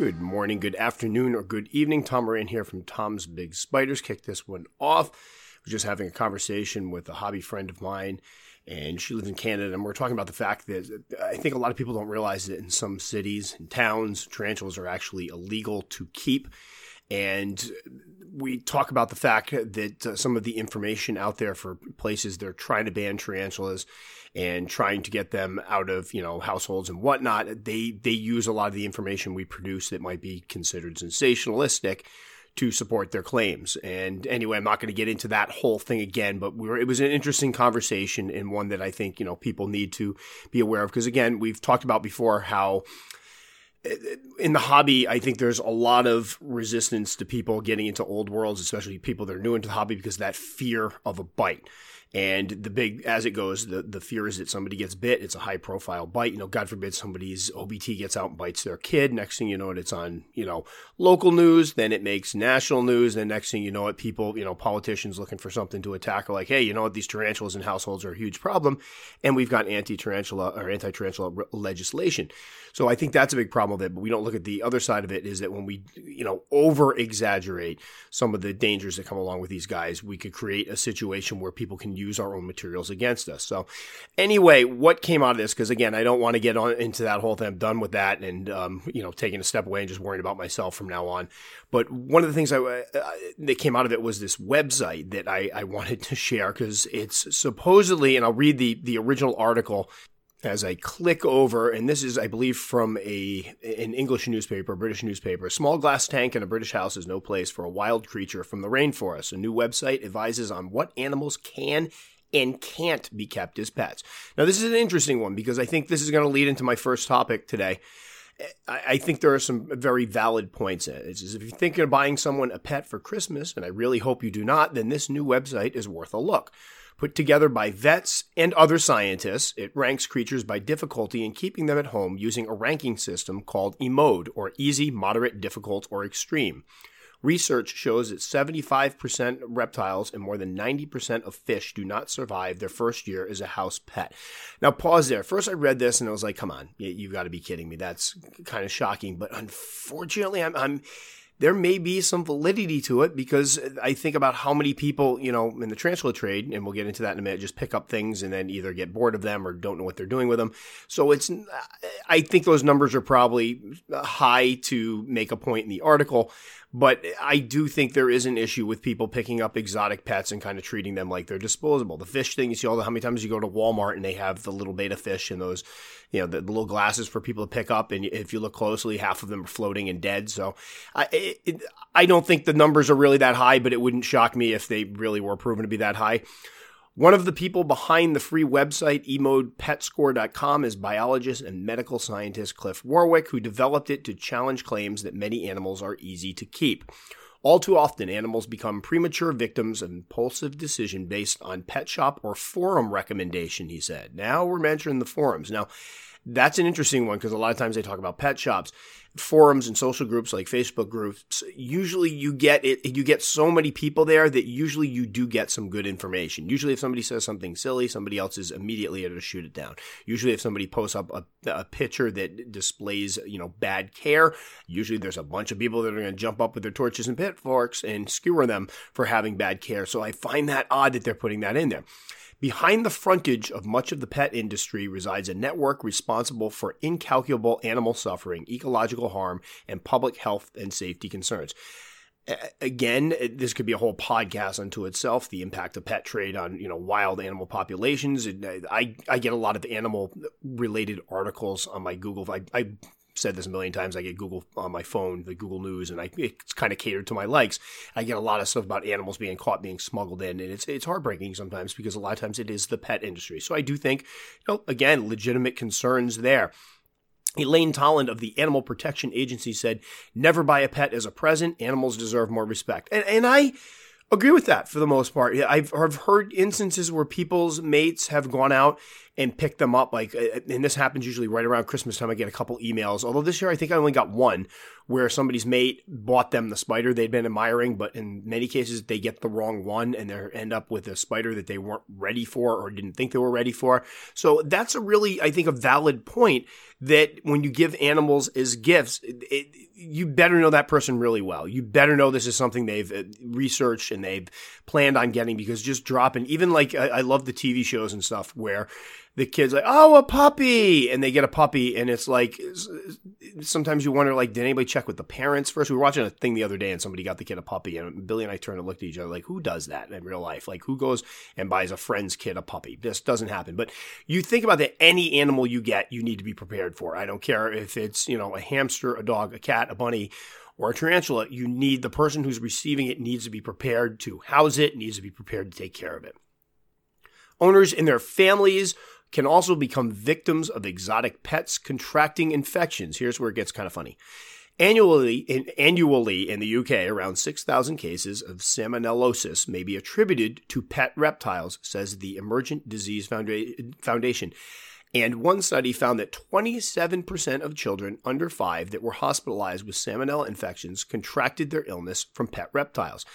Good morning, good afternoon, or good evening. Tom Moran here from Tom's Big Spiders. Kick this one off. Was just having a conversation with a hobby friend of mine, and she lives in Canada, and we're talking about the fact that uh, I think a lot of people don't realize that in some cities and towns, tarantulas are actually illegal to keep. And we talk about the fact that uh, some of the information out there for places they're trying to ban tarantulas and trying to get them out of you know households and whatnot. They they use a lot of the information we produce that might be considered sensationalistic to support their claims. And anyway, I'm not going to get into that whole thing again, but we were, it was an interesting conversation and one that I think you know people need to be aware of because again, we've talked about before how in the hobby, I think there's a lot of resistance to people getting into old worlds, especially people that are new into the hobby, because that fear of a bite. And the big, as it goes, the, the fear is that somebody gets bit. It's a high profile bite. You know, God forbid somebody's OBT gets out and bites their kid. Next thing you know, it, it's on, you know, local news. Then it makes national news. Then next thing you know it, people, you know, politicians looking for something to attack are like, hey, you know what? These tarantulas in households are a huge problem. And we've got anti tarantula or anti tarantula legislation. So I think that's a big problem of it. But we don't look at the other side of it is that when we, you know, over exaggerate some of the dangers that come along with these guys, we could create a situation where people can use our own materials against us. So, anyway, what came out of this? Because again, I don't want to get on into that whole thing. I'm done with that, and um, you know, taking a step away and just worrying about myself from now on. But one of the things I, uh, that came out of it was this website that I, I wanted to share because it's supposedly, and I'll read the the original article as I click over, and this is, I believe, from a an English newspaper, British newspaper. A small glass tank in a British house is no place for a wild creature from the rainforest. A new website advises on what animals can and can't be kept as pets. Now, this is an interesting one because I think this is going to lead into my first topic today. I think there are some very valid points in it. It's if you're thinking of buying someone a pet for Christmas, and I really hope you do not, then this new website is worth a look. Put together by vets and other scientists, it ranks creatures by difficulty in keeping them at home using a ranking system called EMODE, or easy, moderate, difficult, or extreme. Research shows that 75% of reptiles and more than 90% of fish do not survive their first year as a house pet. Now, pause there. First, I read this and I was like, come on, you've got to be kidding me. That's kind of shocking. But unfortunately, I'm, I'm there may be some validity to it because I think about how many people, you know, in the tarantula trade, and we'll get into that in a minute, just pick up things and then either get bored of them or don't know what they're doing with them. So it's, I think those numbers are probably high to make a point in the article. But I do think there is an issue with people picking up exotic pets and kind of treating them like they're disposable. The fish thing, you see all the how many times you go to Walmart and they have the little betta fish and those, you know, the, the little glasses for people to pick up. And if you look closely, half of them are floating and dead. So I, it, I don't think the numbers are really that high, but it wouldn't shock me if they really were proven to be that high. One of the people behind the free website, emodepetscore.com, is biologist and medical scientist Cliff Warwick, who developed it to challenge claims that many animals are easy to keep. All too often, animals become premature victims of impulsive decision based on pet shop or forum recommendation, he said. Now we're mentioning the forums. Now, that's an interesting one because a lot of times they talk about pet shops forums and social groups like Facebook groups, usually you get it, you get so many people there that usually you do get some good information. Usually if somebody says something silly, somebody else is immediately able to shoot it down. Usually if somebody posts up a, a picture that displays, you know, bad care, usually there's a bunch of people that are going to jump up with their torches and pitchforks and skewer them for having bad care. So I find that odd that they're putting that in there. Behind the frontage of much of the pet industry resides a network responsible for incalculable animal suffering, ecological harm, and public health and safety concerns. Again, this could be a whole podcast unto itself. The impact of pet trade on you know wild animal populations. I I get a lot of animal related articles on my Google. I, I said this a million times. I get Google on my phone, the Google News, and I it's kind of catered to my likes. I get a lot of stuff about animals being caught being smuggled in, and it's it's heartbreaking sometimes because a lot of times it is the pet industry. So I do think, you know, again, legitimate concerns there. Elaine Toland of the Animal Protection Agency said, "Never buy a pet as a present. Animals deserve more respect." And and I agree with that for the most part. I've, I've heard instances where people's mates have gone out and pick them up. Like, uh, and this happens usually right around Christmas time. I get a couple emails. Although this year I think I only got one where somebody's mate bought them the spider they'd been admiring, but in many cases they get the wrong one and they end up with a spider that they weren't ready for or didn't think they were ready for. So that's a really, I think, a valid point that when you give animals as gifts, it, you better know that person really well. You better know this is something they've uh, researched and they've planned on getting because just dropping, even like I, I love the TV shows and stuff where the kids like, oh, a puppy, and they get a puppy, and it's like sometimes you wonder like, did anybody check with the parents first? We were watching a thing the other day, and somebody got the kid a puppy, and Billy and I turned and looked at each other like, who does that in real life? Like, who goes and buys a friend's kid a puppy? This doesn't happen. But you think about that, any animal you get, you need to be prepared for. I don't care if it's you know a hamster, a dog, a cat, a bunny or a tarantula, you need the person who's receiving it needs to be prepared to house it, needs to be prepared to take care of it. Owners and their families can also become victims of exotic pets contracting infections. Here's where it gets kind of funny. Annually in, annually in the UK, around 6,000 cases of salmonellosis may be attributed to pet reptiles, says the Emergent Disease Foundation. And one study found that 27% of children under five that were hospitalized with salmonella infections contracted their illness from pet reptiles.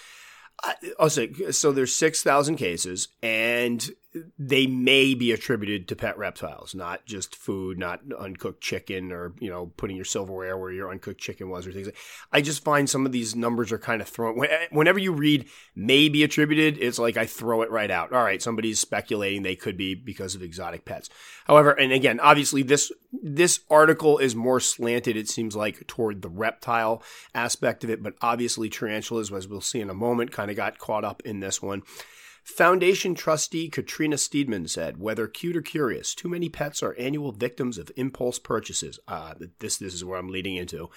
Uh, I'll so. There's six thousand cases, and they may be attributed to pet reptiles, not just food, not uncooked chicken, or you know, putting your silverware where your uncooked chicken was, or things. Like I just find some of these numbers are kind of thrown. Eh, whenever you read "may be attributed," it's like I throw it right out. All right, somebody's speculating they could be because of exotic pets. However, and again, obviously this this article is more slanted. It seems like toward the reptile aspect of it, but obviously tarantulas, as we'll see in a moment, kind of got caught up in this one. Foundation trustee Katrina Steedman said, "Whether cute or curious, too many pets are annual victims of impulse purchases. Uh, this this is where I'm leading into,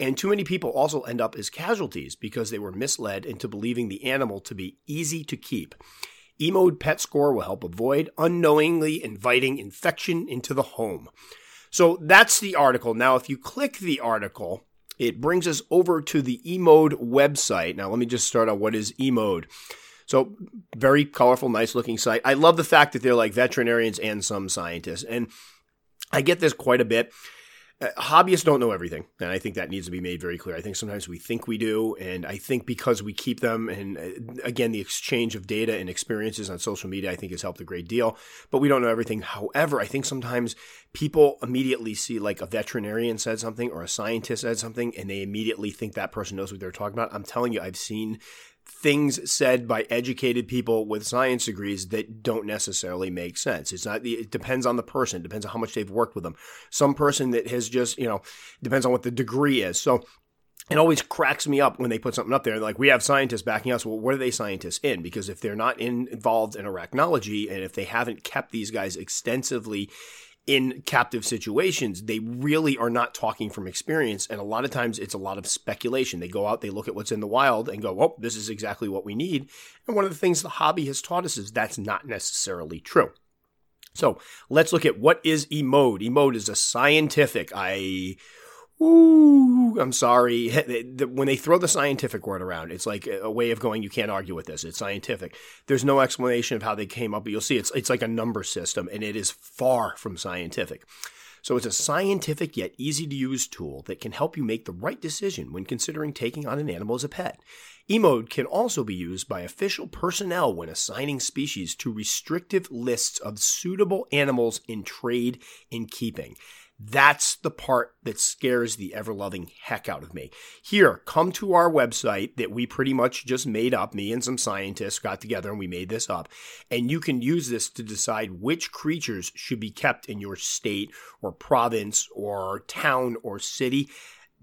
and too many people also end up as casualties because they were misled into believing the animal to be easy to keep." eMode Pet Score will help avoid unknowingly inviting infection into the home. So that's the article. Now, if you click the article, it brings us over to the eMode website. Now, let me just start on what is eMode. So very colorful, nice looking site. I love the fact that they're like veterinarians and some scientists. And I get this quite a bit. Uh, hobbyists don't know everything, and I think that needs to be made very clear. I think sometimes we think we do, and I think because we keep them, and uh, again, the exchange of data and experiences on social media, I think has helped a great deal. But we don't know everything. However, I think sometimes people immediately see like a veterinarian said something or a scientist said something, and they immediately think that person knows what they're talking about. I'm telling you, I've seen things said by educated people with science degrees that don't necessarily make sense. It's not, it depends on the person, depends on how much they've worked with them. Some person that has just, you know, depends on what the degree is. So it always cracks me up when they put something up there like we have scientists backing us. Well, what are they scientists in? Because if they're not in, involved in arachnology and if they haven't kept these guys extensively in captive situations, they really are not talking from experience. And a lot of times it's a lot of speculation. They go out, they look at what's in the wild and go, oh, this is exactly what we need. And one of the things the hobby has taught us is that's not necessarily true. So let's look at what is eMode. eMode is a scientific, I Ooh, I'm sorry. When they throw the scientific word around, it's like a way of going, you can't argue with this. It's scientific. There's no explanation of how they came up, but you'll see it's, it's like a number system, and it is far from scientific. So it's a scientific yet easy to use tool that can help you make the right decision when considering taking on an animal as a pet. eMode can also be used by official personnel when assigning species to restrictive lists of suitable animals in trade and keeping. That's the part that scares the ever loving heck out of me. Here, come to our website that we pretty much just made up. Me and some scientists got together and we made this up. And you can use this to decide which creatures should be kept in your state or province or town or city.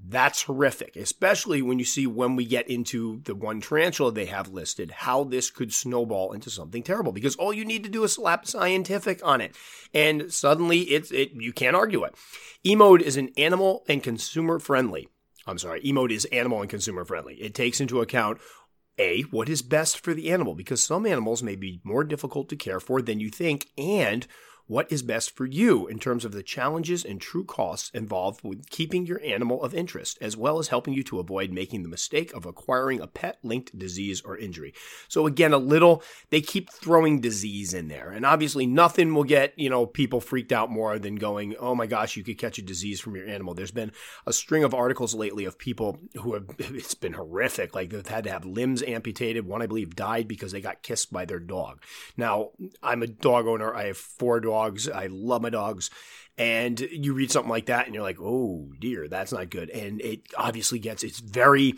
That's horrific, especially when you see when we get into the one tarantula they have listed, how this could snowball into something terrible because all you need to do is slap scientific on it and suddenly it's it you can't argue it. eMode is an animal and consumer friendly. I'm sorry, eMode is animal and consumer friendly. It takes into account a, what is best for the animal because some animals may be more difficult to care for than you think and what is best for you in terms of the challenges and true costs involved with keeping your animal of interest, as well as helping you to avoid making the mistake of acquiring a pet linked disease or injury. So again, a little, they keep throwing disease in there. And obviously nothing will get, you know, people freaked out more than going, oh my gosh, you could catch a disease from your animal. There's been a string of articles lately of people who have, it's been horrific. Like they've had to have limbs amputated. One, I believe, died because they got kissed by their dog. Now, I'm a dog owner. I have four dogs. I love my dogs. And you read something like that and you're like, oh dear, that's not good. And it obviously gets, it's very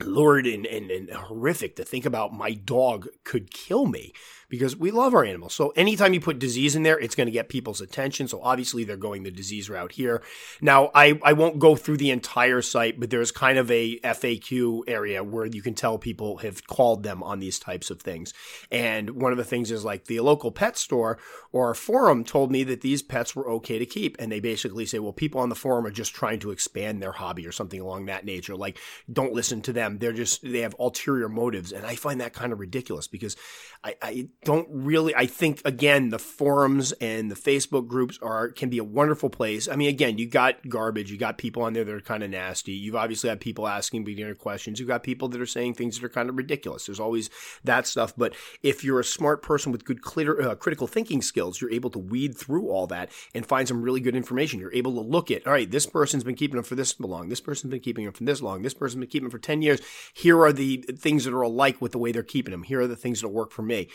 lurid and, and, and horrific to think about my dog could kill me because we love our animals. So anytime you put disease in there, it's going to get people's attention. So obviously they're going the disease route here. Now, I, I won't go through the entire site, but there's kind of a FAQ area where you can tell people have called them on these types of things. And one of the things is like the local pet store or forum told me that these pets were okay to keep. And they basically say, well, people on the forum are just trying to expand their hobby or something along that nature. Like, don't listen to them. They're just, they have ulterior motives. And I find that kind of ridiculous because I, I don't really I think again the forums and the Facebook groups are can be a wonderful place. I mean again, you got garbage, you got people on there that are kind of nasty. You've obviously had people asking beginner questions. You've got people that are saying things that are kind of ridiculous. There's always that stuff, but if you're a smart person with good clear, uh, critical thinking skills, you're able to weed through all that and find some really good information. You're able to look at, all right, this person's been keeping them for this long. This person's been keeping them for this long. This person's been keeping them for 10 years. Here are the things that are alike with the way they're keeping them. Here are the things that work for me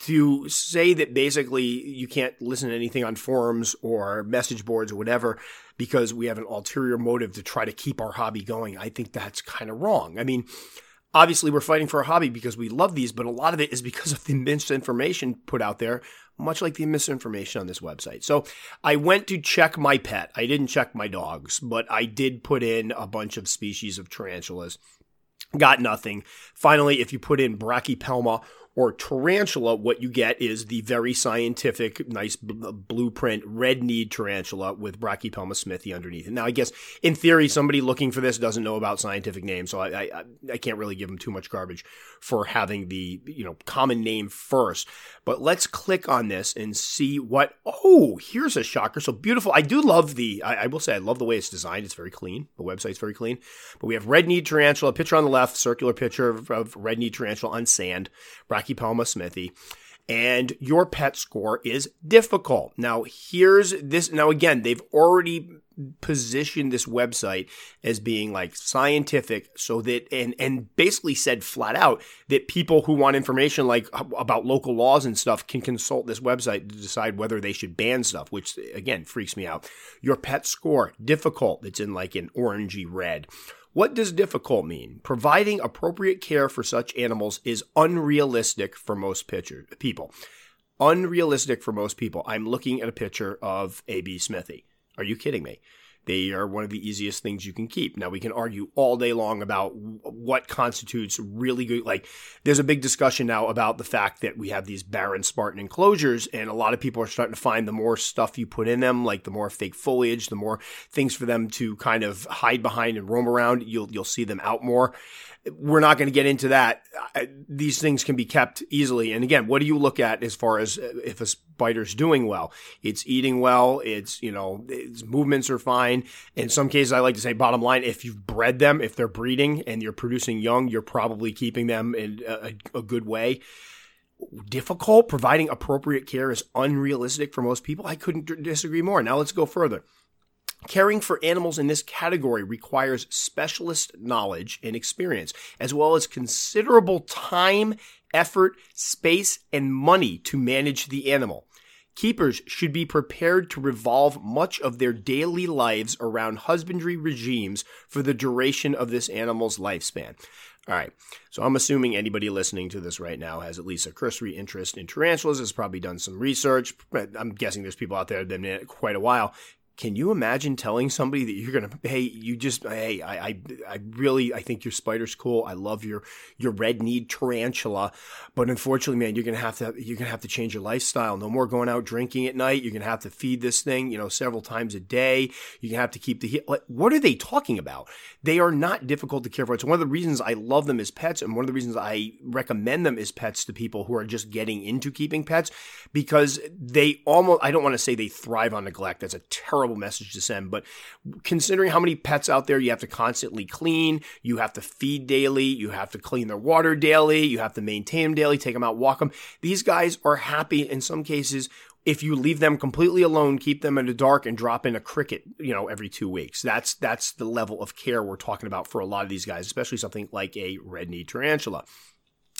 to say that basically you can't listen to anything on forums or message boards or whatever because we have an ulterior motive to try to keep our hobby going, I think that's kind of wrong. I mean, obviously we're fighting for a hobby because we love these, but a lot of it is because of the misinformation put out there, much like the misinformation on this website. So I went to check my pet. I didn't check my dogs, but I did put in a bunch of species of tarantulas. Got nothing. Finally, if you put in Brachypelma or tarantula, what you get is the very scientific, nice b- blueprint red kneed tarantula with Brachypelma smithi underneath it. Now, I guess in theory, somebody looking for this doesn't know about scientific names, so I, I, I can't really give them too much garbage for having the you know common name first. But let's click on this and see what. Oh, here's a shocker! So beautiful. I do love the. I, I will say I love the way it's designed. It's very clean. The website's very clean. But we have red kneed tarantula. Picture on the left, circular picture of, of red kneed tarantula on sand. Brachy Brachypelma smithi and your pet score is difficult. Now, here's this. Now, again, they've already positioned this website as being like scientific so that and and basically said flat out that people who want information like about local laws and stuff can consult this website to decide whether they should ban stuff which again freaks me out your pet score difficult it's in like an orangey red what does difficult mean? Providing appropriate care for such animals is unrealistic for most pitcher, people. Unrealistic for most people. I'm looking at a picture of A.B. smithi. Are you kidding me? They are one of the easiest things you can keep. Now we can argue all day long about what constitutes really good. Like there's a big discussion now about the fact that we have these barren Spartan enclosures and a lot of people are starting to find the more stuff you put in them, like the more fake foliage, the more things for them to kind of hide behind and roam around, you'll, you'll see them out more we're not going to get into that. These things can be kept easily. And again, what do you look at as far as uh, if a spider's doing well? It's eating well. It's, you know, its movements are fine. In some cases, I like to say bottom line, if you've bred them, if they're breeding and you're producing young, you're probably keeping them in a, a good way difficult. Providing appropriate care is unrealistic for most people. I couldn't disagree more. Now let's go further. Caring for animals in this category requires specialist knowledge and experience, as well as considerable time, effort, space, and money to manage the animal. Keepers should be prepared to revolve much of their daily lives around husbandry regimes for the duration of this animal's lifespan. All right. So I'm assuming anybody listening to this right now has at least a cursory interest in tarantulas, has probably done some research. I'm guessing there's people out there that have been in it quite a while Can you imagine telling somebody that you're gonna, hey, you just, hey, I, I, I really, I think your spider's cool. I love your your red kneed tarantula, but unfortunately, man, you're gonna have to you're gonna have to change your lifestyle. No more going out drinking at night. You're gonna have to feed this thing, you know, several times a day. You're gonna have to keep the heat. Like, what are they talking about? They are not difficult to care for. It's one of the reasons I love them as pets, and one of the reasons I recommend them as pets to people who are just getting into keeping pets because they almost. I don't want to say they thrive on neglect. That's a terrible message to send. But considering how many pets out there you have to constantly clean, you have to feed daily, you have to clean their water daily, you have to maintain them daily, take them out, walk them. These guys are happy in some cases if you leave them completely alone, keep them in the dark and drop in a cricket, you know, every two weeks. That's that's the level of care we're talking about for a lot of these guys, especially something like a red knee tarantula.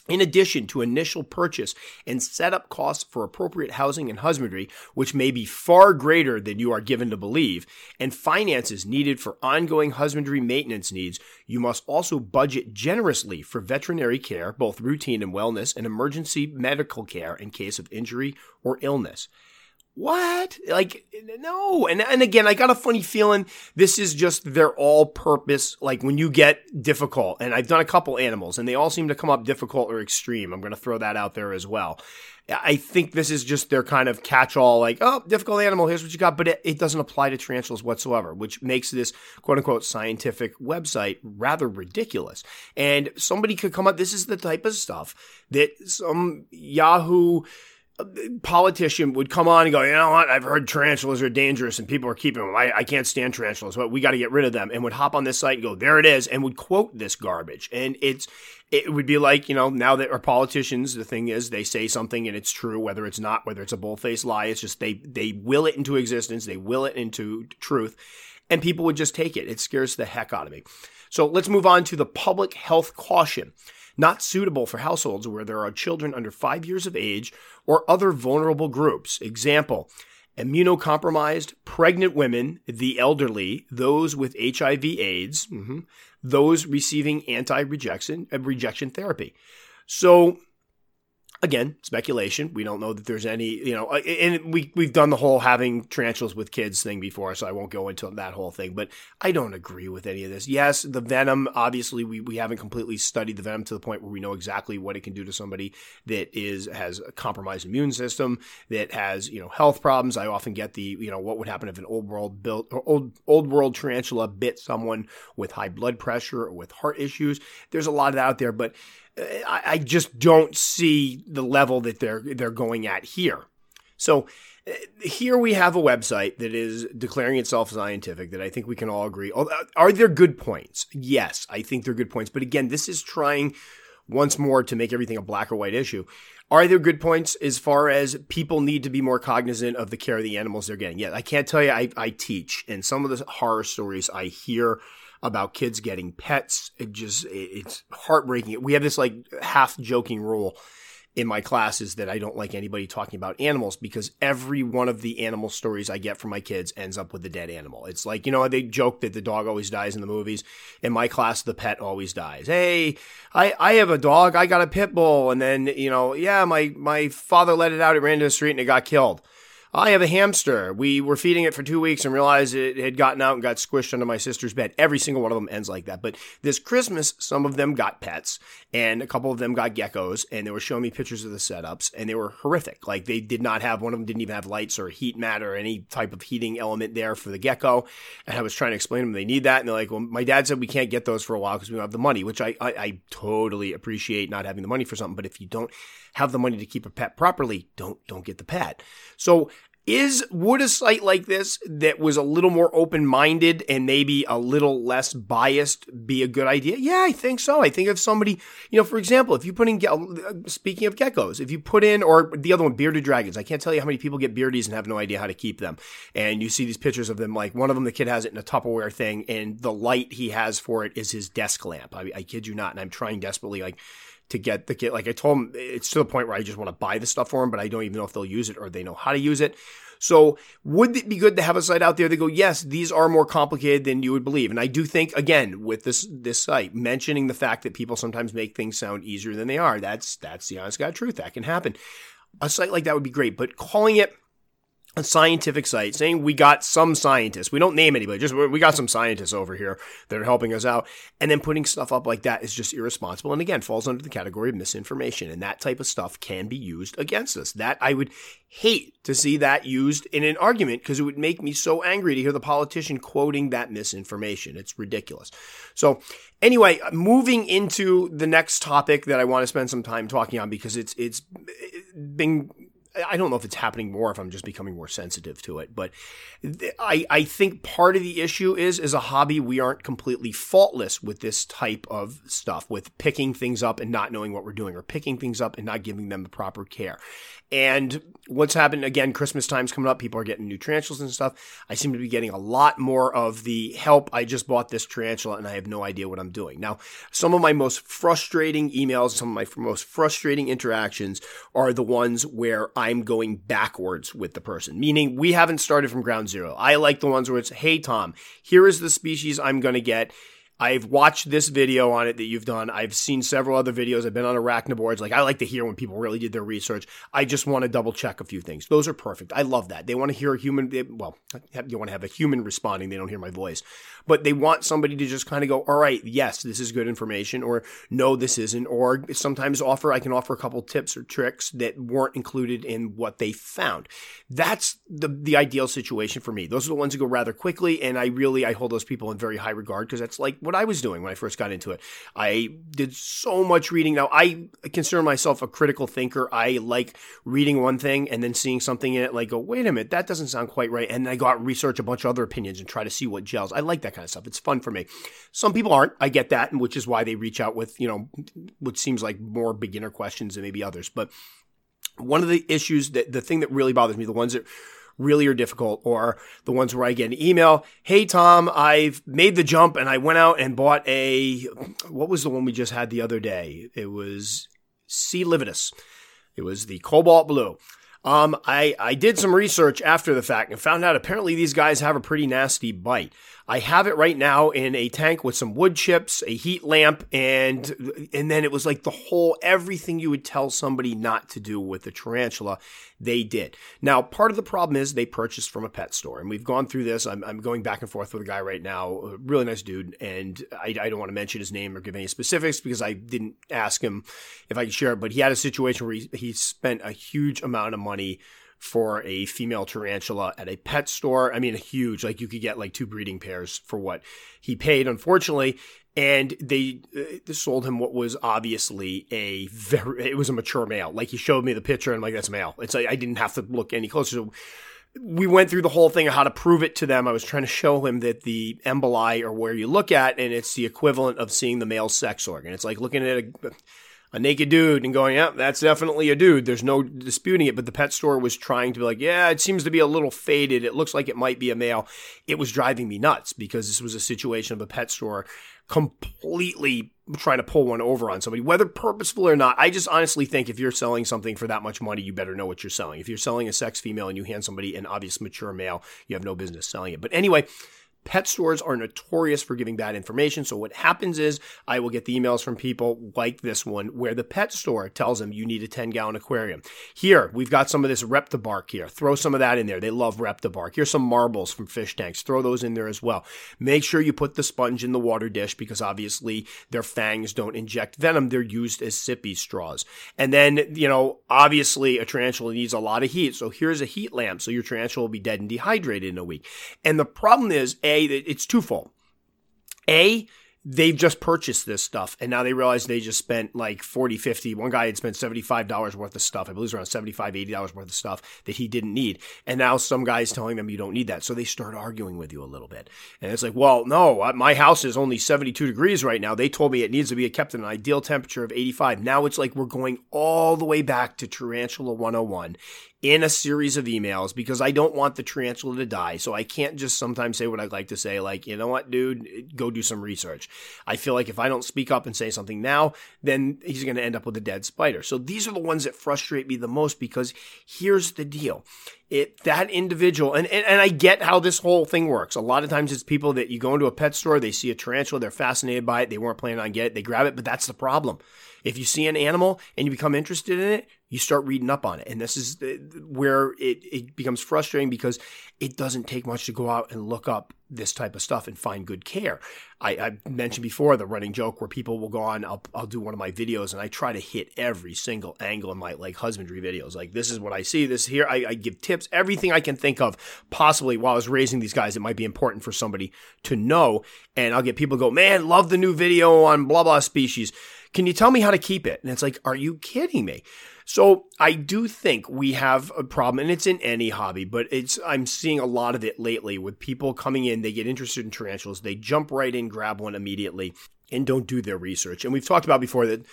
In addition to initial purchase and setup costs for appropriate housing and husbandry, which may be far greater than you are given to believe, and finances needed for ongoing husbandry maintenance needs, you must also budget generously for veterinary care, both routine and wellness, and emergency medical care in case of injury or illness what? Like, no. And, and again, I got a funny feeling this is just their all purpose. Like when you get difficult, and I've done a couple animals and they all seem to come up difficult or extreme. I'm going to throw that out there as well. I think this is just their kind of catch all, like, oh, difficult animal, here's what you got. But it, it doesn't apply to tarantulas whatsoever, which makes this quote unquote scientific website rather ridiculous. And somebody could come up, this is the type of stuff that some Yahoo politician would come on and go, you know what? I've heard tarantulas are dangerous and people are keeping them. I, I can't stand tarantulas, but we got to get rid of them. And would hop on this site and go, there it is, and would quote this garbage. And it's, it would be like, you know, now that our politicians, the thing is, they say something and it's true, whether it's not, whether it's a bull-faced lie, it's just they, they will it into existence, they will it into truth, and people would just take it. It scares the heck out of me. So let's move on to the public health caution not suitable for households where there are children under five years of age or other vulnerable groups. Example, immunocompromised, pregnant women, the elderly, those with HIV AIDS, mm-hmm, those receiving anti-rejection rejection therapy. So again, speculation. We don't know that there's any, you know, and we we've done the whole having tarantulas with kids thing before, so I won't go into that whole thing. But I don't agree with any of this. Yes, the venom. Obviously, we we haven't completely studied the venom to the point where we know exactly what it can do to somebody that is has a compromised immune system, that has you know health problems. I often get the you know what would happen if an old world built old old world tarantula bit someone with high blood pressure or with heart issues. There's a lot of that out there, but I, I just don't see the level that they're they're going at here. So uh, here we have a website that is declaring itself scientific that I think we can all agree. Uh, are there good points? Yes, I think they're good points. But again, this is trying once more to make everything a black or white issue. Are there good points as far as people need to be more cognizant of the care of the animals they're getting? Yeah, I can't tell you. I, I teach, and some of the horror stories I hear about kids getting pets. It just, it's heartbreaking. We have this like half joking rule in my classes that I don't like anybody talking about animals because every one of the animal stories I get from my kids ends up with a dead animal. It's like, you know, they joke that the dog always dies in the movies. In my class, the pet always dies. Hey, I, I have a dog. I got a pit bull. And then, you know, yeah, my, my father let it out. It ran into the street and it got killed. I have a hamster. We were feeding it for two weeks and realized it had gotten out and got squished under my sister's bed. Every single one of them ends like that. But this Christmas, some of them got pets and a couple of them got geckos and they were showing me pictures of the setups and they were horrific. Like they did not have, one of them didn't even have lights or heat mat or any type of heating element there for the gecko. And I was trying to explain to them they need that. And they're like, well, my dad said we can't get those for a while because we don't have the money, which I, I, I totally appreciate not having the money for something. But if you don't have the money to keep a pet properly, don't, don't get the pet. So is would a site like this that was a little more open-minded and maybe a little less biased be a good idea? Yeah, I think so. I think if somebody, you know, for example, if you put in uh, speaking of geckos, if you put in or the other one bearded dragons, I can't tell you how many people get beardies and have no idea how to keep them. And you see these pictures of them like one of them the kid has it in a Tupperware thing and the light he has for it is his desk lamp. I, I kid you not, and I'm trying desperately like to get the kit. Like I told him, it's to the point where I just want to buy the stuff for him, but I don't even know if they'll use it or they know how to use it. So would it be good to have a site out there that go, yes, these are more complicated than you would believe? And I do think, again, with this this site, mentioning the fact that people sometimes make things sound easier than they are, that's that's the honest God truth. That can happen. A site like that would be great, but calling it a scientific site saying we got some scientists. We don't name anybody, just we got some scientists over here that are helping us out. And then putting stuff up like that is just irresponsible. And again, falls under the category of misinformation. And that type of stuff can be used against us. That I would hate to see that used in an argument because it would make me so angry to hear the politician quoting that misinformation. It's ridiculous. So anyway, moving into the next topic that I want to spend some time talking on because it's, it's been I don't know if it's happening more if I'm just becoming more sensitive to it, but I, I think part of the issue is as a hobby, we aren't completely faultless with this type of stuff, with picking things up and not knowing what we're doing, or picking things up and not giving them the proper care. And what's happened again, Christmas time's coming up, people are getting new tarantulas and stuff. I seem to be getting a lot more of the help. I just bought this tarantula and I have no idea what I'm doing. Now, some of my most frustrating emails, some of my most frustrating interactions are the ones where I'm going backwards with the person, meaning we haven't started from ground zero. I like the ones where it's, hey, Tom, here is the species I'm going to get I've watched this video on it that you've done. I've seen several other videos. I've been on arachnoboards. Like I like to hear when people really did their research. I just want to double check a few things. Those are perfect. I love that. They want to hear a human. Well, you want to have a human responding. They don't hear my voice, but they want somebody to just kind of go, all right, yes, this is good information, or no, this isn't. Or sometimes offer, I can offer a couple tips or tricks that weren't included in what they found. That's the, the ideal situation for me. Those are the ones that go rather quickly. And I really, I hold those people in very high regard because that's like, what I was doing when I first got into it. I did so much reading. Now, I consider myself a critical thinker. I like reading one thing and then seeing something in it, like, go, wait a minute, that doesn't sound quite right. And I go out and research a bunch of other opinions and try to see what gels. I like that kind of stuff. It's fun for me. Some people aren't. I get that, which is why they reach out with, you know, what seems like more beginner questions than maybe others. But one of the issues that the thing that really bothers me, the ones that really are difficult or the ones where I get an email. Hey, Tom, I've made the jump and I went out and bought a, what was the one we just had the other day? It was C. lividus. It was the cobalt blue. Um, I, I did some research after the fact and found out apparently these guys have a pretty nasty bite. I have it right now in a tank with some wood chips, a heat lamp, and and then it was like the whole everything you would tell somebody not to do with the tarantula, they did. Now, part of the problem is they purchased from a pet store, and we've gone through this. I'm, I'm going back and forth with a guy right now, a really nice dude, and I, I don't want to mention his name or give any specifics because I didn't ask him if I could share it, but he had a situation where he, he spent a huge amount of money for a female tarantula at a pet store. I mean, a huge, like you could get like two breeding pairs for what he paid, unfortunately. And they uh, sold him what was obviously a very, it was a mature male. Like he showed me the picture and I'm like, that's male. It's like, I didn't have to look any closer. So we went through the whole thing of how to prove it to them. I was trying to show him that the emboli are where you look at, and it's the equivalent of seeing the male sex organ. It's like looking at a a naked dude and going, yeah, that's definitely a dude. There's no disputing it. But the pet store was trying to be like, yeah, it seems to be a little faded. It looks like it might be a male. It was driving me nuts because this was a situation of a pet store completely trying to pull one over on somebody, whether purposeful or not. I just honestly think if you're selling something for that much money, you better know what you're selling. If you're selling a sex female and you hand somebody an obvious mature male, you have no business selling it. But anyway, Pet stores are notorious for giving bad information. So what happens is I will get the emails from people like this one where the pet store tells them you need a 10 gallon aquarium. Here, we've got some of this Reptibark here. Throw some of that in there. They love Reptibark. Here's some marbles from fish tanks. Throw those in there as well. Make sure you put the sponge in the water dish because obviously their fangs don't inject venom. They're used as sippy straws. And then, you know, obviously a tarantula needs a lot of heat. So here's a heat lamp. So your tarantula will be dead and dehydrated in a week. And the problem is, A, it's twofold. A, they've just purchased this stuff and now they realize they just spent like 40 50 one guy had spent $75 worth of stuff. I believe it was around 75 $80 worth of stuff that he didn't need. And now some guy's telling them you don't need that. So they start arguing with you a little bit. And it's like well no my house is only 72 degrees right now. They told me it needs to be kept at an ideal temperature of 85 now it's like we're going all the way back to tarantula 101 in a series of emails because I don't want the tarantula to die. So I can't just sometimes say what I'd like to say, like, you know what, dude, go do some research. I feel like if I don't speak up and say something now, then he's going to end up with a dead spider. So these are the ones that frustrate me the most because here's the deal. It, that individual, and, and, and I get how this whole thing works. A lot of times it's people that you go into a pet store, they see a tarantula, they're fascinated by it, they weren't planning on getting it, they grab it, but that's the problem If you see an animal and you become interested in it, you start reading up on it. And this is where it, it becomes frustrating because it doesn't take much to go out and look up this type of stuff and find good care. I, I, mentioned before the running joke where people will go on, I'll, I'll do one of my videos and I try to hit every single angle in my like husbandry videos. Like this is what I see, this here. I, I give tips, everything I can think of possibly while I was raising these guys. It might be important for somebody to know. And I'll get people go, man, love the new video on blah, blah species. Can you tell me how to keep it? And it's like, are you kidding me? So I do think we have a problem, and it's in any hobby, but it's I'm seeing a lot of it lately with people coming in, they get interested in tarantulas, they jump right in, grab one immediately, and don't do their research. And we've talked about before that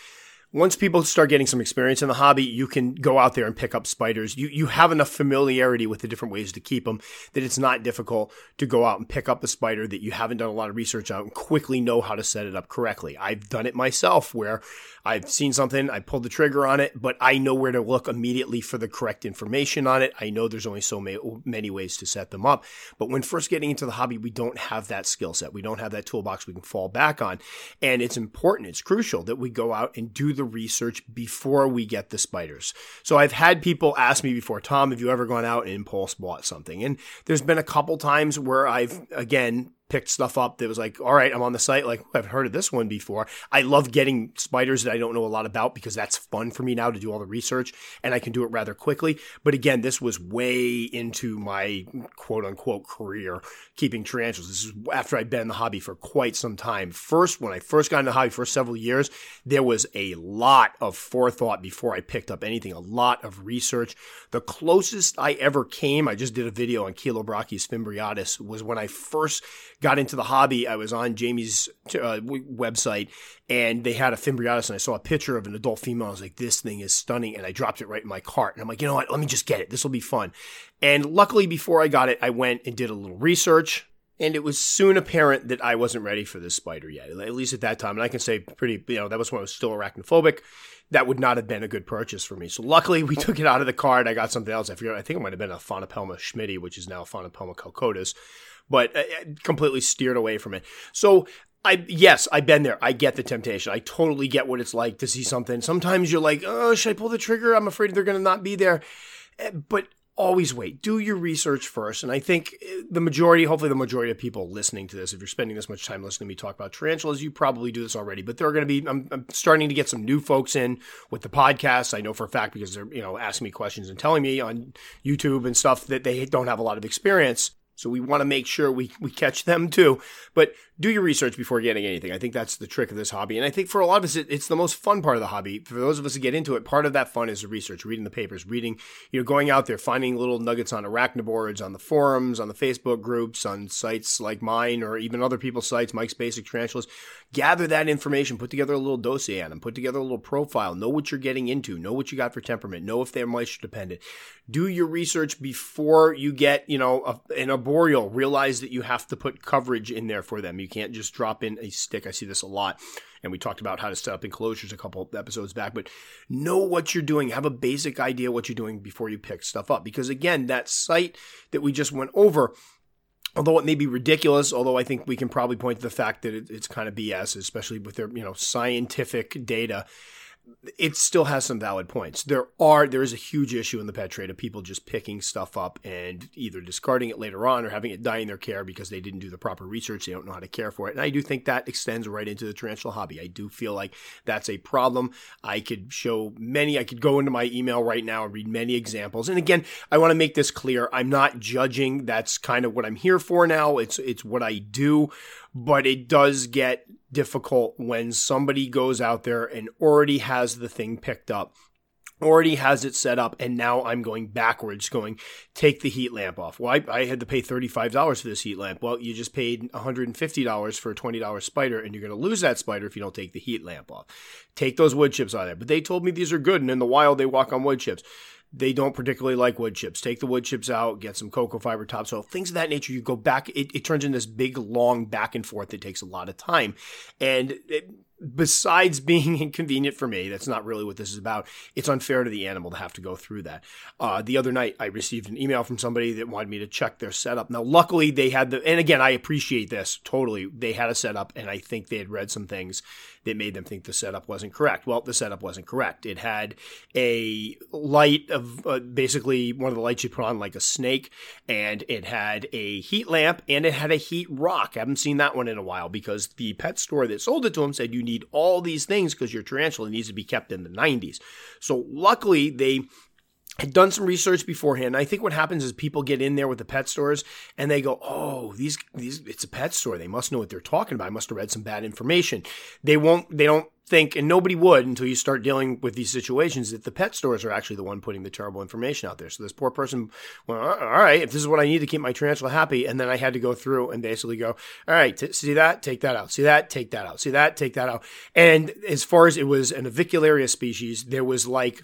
once people start getting some experience in the hobby, you can go out there and pick up spiders. You you have enough familiarity with the different ways to keep them that it's not difficult to go out and pick up a spider that you haven't done a lot of research on and quickly know how to set it up correctly. I've done it myself where I've seen something, I pulled the trigger on it, but I know where to look immediately for the correct information on it. I know there's only so many ways to set them up. But when first getting into the hobby, we don't have that skill set. We don't have that toolbox we can fall back on. And it's important, it's crucial that we go out and do the research before we get the spiders. So I've had people ask me before, Tom, have you ever gone out and impulse bought something? And there's been a couple times where I've, again, picked stuff up that was like, all right, I'm on the site. Like, I've heard of this one before. I love getting spiders that I don't know a lot about because that's fun for me now to do all the research and I can do it rather quickly. But again, this was way into my quote unquote career keeping tarantulas. This is after I'd been in the hobby for quite some time. First, when I first got in the hobby for several years, there was a lot of forethought before I picked up anything, a lot of research. The closest I ever came, I just did a video on Chilobrachys fimbriatus, was when I first got into the hobby, I was on Jamie's uh, website and they had a fimbriatus and I saw a picture of an adult female. I was like, this thing is stunning. And I dropped it right in my cart. And I'm like, you know what? Let me just get it. This will be fun. And luckily, before I got it, I went and did a little research. And it was soon apparent that I wasn't ready for this spider yet, at least at that time. And I can say pretty, you know, that was when I was still arachnophobic. That would not have been a good purchase for me. So luckily, we took it out of the cart. I got something else. I forget. I think it might have been a Aphonopelma schmidti, which is now Aphonopelma chalcodes but uh, uh, completely steered away from it. So I yes, I've been there. I get the temptation. I totally get what it's like to see something. Sometimes you're like, oh, should I pull the trigger? I'm afraid they're going to not be there. Eh, but always wait. Do your research first. And I think eh, the majority, hopefully the majority of people listening to this, if you're spending this much time listening to me talk about tarantulas, you probably do this already. But there are going to be, I'm, I'm, starting to get some new folks in with the podcast. I know for a fact because they're, you know, asking me questions and telling me on YouTube and stuff that they don't have a lot of experience. So we want to make sure we, we catch them too. But do your research before getting anything. I think that's the trick of this hobby. And I think for a lot of us, it, it's the most fun part of the hobby. For those of us who get into it, part of that fun is the research, reading the papers, reading, you know, going out there, finding little nuggets on arachnoboards, on the forums, on the Facebook groups, on sites like mine or even other people's sites, Mike's Basic Tarantulas. Gather that information, put together a little dossier on them, put together a little profile, know what you're getting into, know what you got for temperament, know if they're moisture dependent. Do your research before you get, you know, a, an arboreal. Realize that you have to put coverage in there for them. You can't just drop in a stick. I see this a lot. And we talked about how to set up enclosures a couple episodes back, but know what you're doing. Have a basic idea what you're doing before you pick stuff up. Because again, that site that we just went over, although it may be ridiculous, although I think we can probably point to the fact that it's kind of BS, especially with their, you know, scientific data it still has some valid points. There are there is a huge issue in the pet trade of people just picking stuff up and either discarding it later on or having it die in their care because they didn't do the proper research. They don't know how to care for it. And I do think that extends right into the tarantula hobby. I do feel like that's a problem. I could show many. I could go into my email right now and read many examples. And again, I want to make this clear. I'm not judging. That's kind of what I'm here for now. It's it's what I do, but it does get difficult when somebody goes out there and already has the thing picked up already has it set up and now I'm going backwards going take the heat lamp off. Well, I, I had to pay $35 for this heat lamp. Well, you just paid $150 for a $20 spider and you're going to lose that spider if you don't take the heat lamp off. Take those wood chips out of there. But they told me these are good and in the wild they walk on wood chips they don't particularly like wood chips. Take the wood chips out, get some cocoa fiber topsoil, things of that nature. You go back, it, it turns into this big, long back and forth that takes a lot of time. And it, besides being inconvenient for me, that's not really what this is about. It's unfair to the animal to have to go through that. Uh, the other night, I received an email from somebody that wanted me to check their setup. Now, luckily, they had the, and again, I appreciate this totally. They had a setup, and I think they had read some things that made them think the setup wasn't correct. Well, the setup wasn't correct. It had a light of uh, basically one of the lights you put on like a snake, and it had a heat lamp, and it had a heat rock. I haven't seen that one in a while because the pet store that sold it to him said you need all these things because your tarantula needs to be kept in the 90s. So luckily, they had done some research beforehand. I think what happens is people get in there with the pet stores and they go, "Oh, these these it's a pet store. They must know what they're talking about. I must have read some bad information." They won't they don't think and nobody would until you start dealing with these situations that the pet stores are actually the one putting the terrible information out there. So this poor person well, all right, if this is what I need to keep my tarantula happy and then I had to go through and basically go, "All right, t- see that, take that out. See that, take that out. See that, take that out." And as far as it was an avicularia species, there was like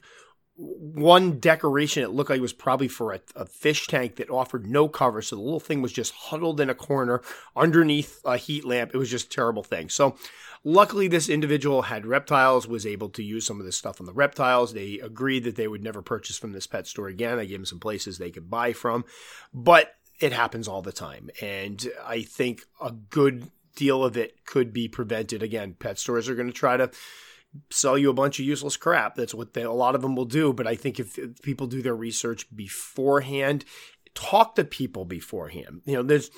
one decoration it looked like it was probably for a, a, fish tank that offered no cover. So the little thing was just huddled in a corner underneath a heat lamp. It was just a terrible thing. So luckily this individual had reptiles was able to use some of this stuff on the reptiles. They agreed that they would never purchase from this pet store again. I gave them some places they could buy from. But it happens all the time. And i think a good deal of it could be prevented. Again pet stores are going to try to sell you a bunch of useless crap. That's what they, a lot of them will do. But I think if, people do their research beforehand, talk to people beforehand. You know, there's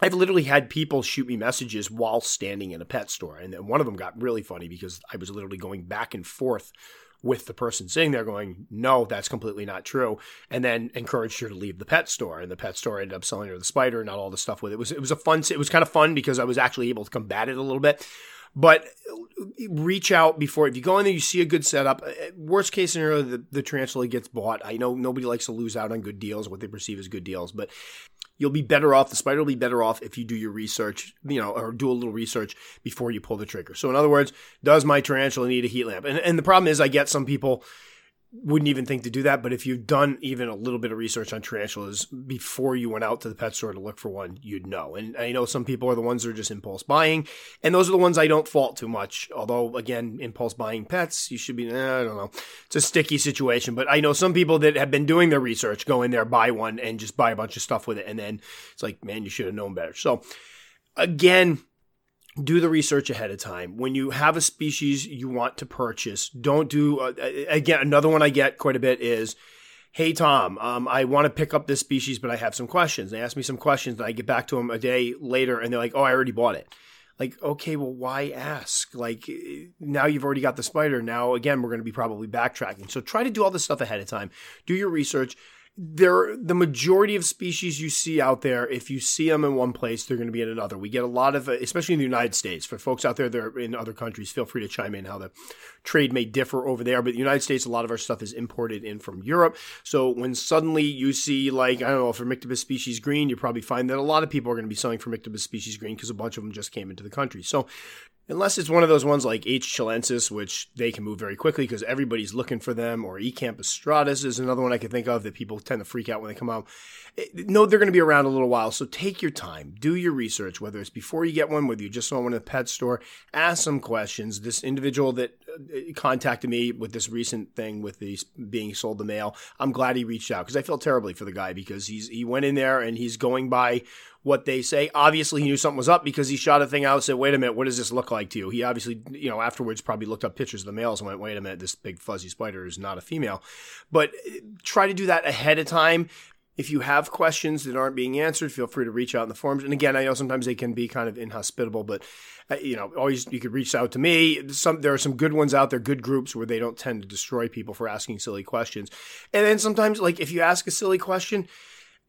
I've literally had people shoot me messages while standing in a pet store. And then one of them got really funny because I was literally going back and forth with the person sitting there going, no, that's completely not true. And then encouraged her to leave the pet store. And the pet store ended up selling her the spider and not all the stuff with it. It was, it was a fun, it was kind of fun because I was actually able to combat it a little bit. But reach out before if you go in there, you see a good setup. Uh, worst case scenario, the, the tarantula gets bought. I know nobody likes to lose out on good deals, what they perceive as good deals, but you'll be better off. The spider will be better off if you do your research, you know, or do a little research before you pull the trigger. So, in other words, does my tarantula need a heat lamp? And, and the problem is, I get some people wouldn't even think to do that. But if you've done even a little bit of research on tarantulas before you went out to the pet store to look for one, you'd know. And I know some people are the ones that are just impulse buying, and those are the ones I don't fault too much. Although, again, impulse buying pets, you should be, eh, I don't know. It's a sticky situation. But I know some people that have been doing their research, go in there, buy one, and just buy a bunch of stuff with it. And then it's like, man, you should have known better. So, again, do the research ahead of time. When you have a species you want to purchase, don't do, uh, again, another one I get quite a bit is, Hey, Tom, um, I want to pick up this species, but I have some questions. They ask me some questions, and I get back to them a day later, and they're like, Oh, I already bought it. Like, okay, well, why ask? Like, now you've already got the spider. Now, again, we're going to be probably backtracking. So try to do all this stuff ahead of time. Do your research there the majority of species you see out there if you see them in one place they're going to be in another. We get a lot of uh, especially in the united states for folks out there that are in other countries feel free to chime in how the trade may differ over there but the united states a lot of our stuff is imported in from europe so when suddenly you see like i don't know Phormictopus species green you probably find that a lot of people are going to be selling Phormictopus species green because a bunch of them just came into the country so Unless it's one of those ones like H. chilensis, which they can move very quickly because everybody's looking for them, or Ecampus striatus is another one I can think of that people tend to freak out when they come out. Eh, no, they're going to be around a little while, so take your time, do your research, whether it's before you get one, whether you just saw one in the pet store, ask some questions. This individual that contacted me with this recent thing with the being sold the mail, I'm glad he reached out because I feel terribly for the guy because he's he went in there and he's going by what they say. Obviously, he knew something was up because he shot a thing out and said, wait a minute, what does this look like to you? He obviously, you know, afterwards probably looked up pictures of the males and went, wait a minute, this big fuzzy spider is not a female. But uh, try to do that ahead of time. If you have questions that aren't being answered, feel free to reach out in the forums. And again, I know sometimes they can be kind of inhospitable, but uh, you know, always you could reach out to me. Some there are some good ones out there, good groups where they don't tend to destroy people for asking silly questions. And then sometimes, like if you ask a silly question,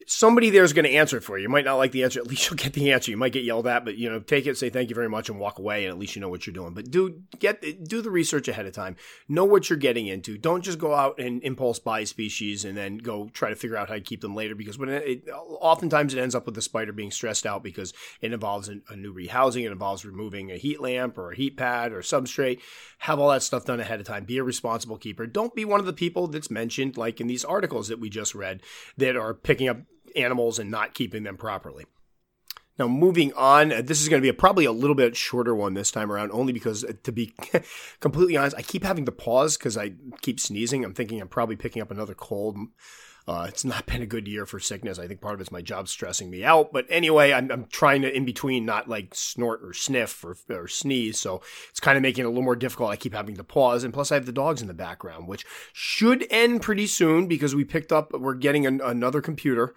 somebody there is going to answer it for you. You might not like the answer. At least you'll get the answer. You might get yelled at, but you know, take it, say thank you very much, and walk away. And at least you know what you're doing. But do get do the research ahead of time. Know what you're getting into. Don't just go out and impulse buy species and then go try to figure out how to keep them later. Because when it, it oftentimes it ends up with the spider being stressed out because it involves a new rehousing. It involves removing a heat lamp or a heat pad or substrate. Have all that stuff done ahead of time. Be a responsible keeper. Don't be one of the people that's mentioned, like in these articles that we just read, that are picking up animals and not keeping them properly. Now, moving on, uh, this is going to be a, probably a little bit shorter one this time around, only because, uh, to be completely honest, I keep having to pause because I keep sneezing. I'm thinking I'm probably picking up another cold. Uh, it's not been a good year for sickness. I think part of it's my job stressing me out. But anyway, I'm, I'm trying to in between not like snort or sniff or, or sneeze. So it's kind of making it a little more difficult. I keep having to pause. And plus, I have the dogs in the background, which should end pretty soon because we picked up, we're getting an, another computer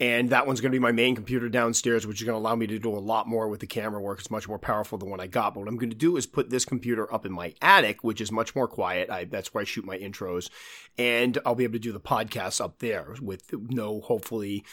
and that one's going to be my main computer downstairs, which is going to allow me to do a lot more with the camera work. It's much more powerful than what I got. But what I'm going to do is put this computer up in my attic, which is much more quiet. I, that's where I shoot my intros, and I'll be able to do the podcast up there with no, hopefully,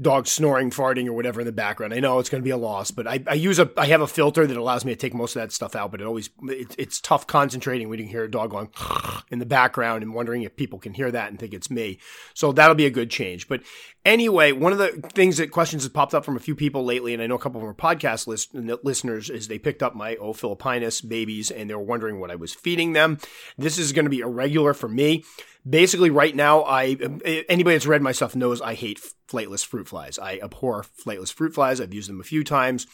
dog snoring, farting, or whatever in the background. I know it's going to be a loss, but I, I, use a I have a filter that allows me to take most of that stuff out. But it always it, it's tough concentrating when you can hear a dog going in the background and wondering if people can hear that and think it's me. So that'll be a good change. But anyway, one of the things that questions has popped up from a few people lately, and I know a couple of our podcast list, listeners, is they picked up my O Philippinus babies and they were wondering what I was feeding them. This is going to be irregular for me basically right now i anybody that's read my stuff knows i hate flightless fruit flies i abhor flightless fruit flies i've used them a few times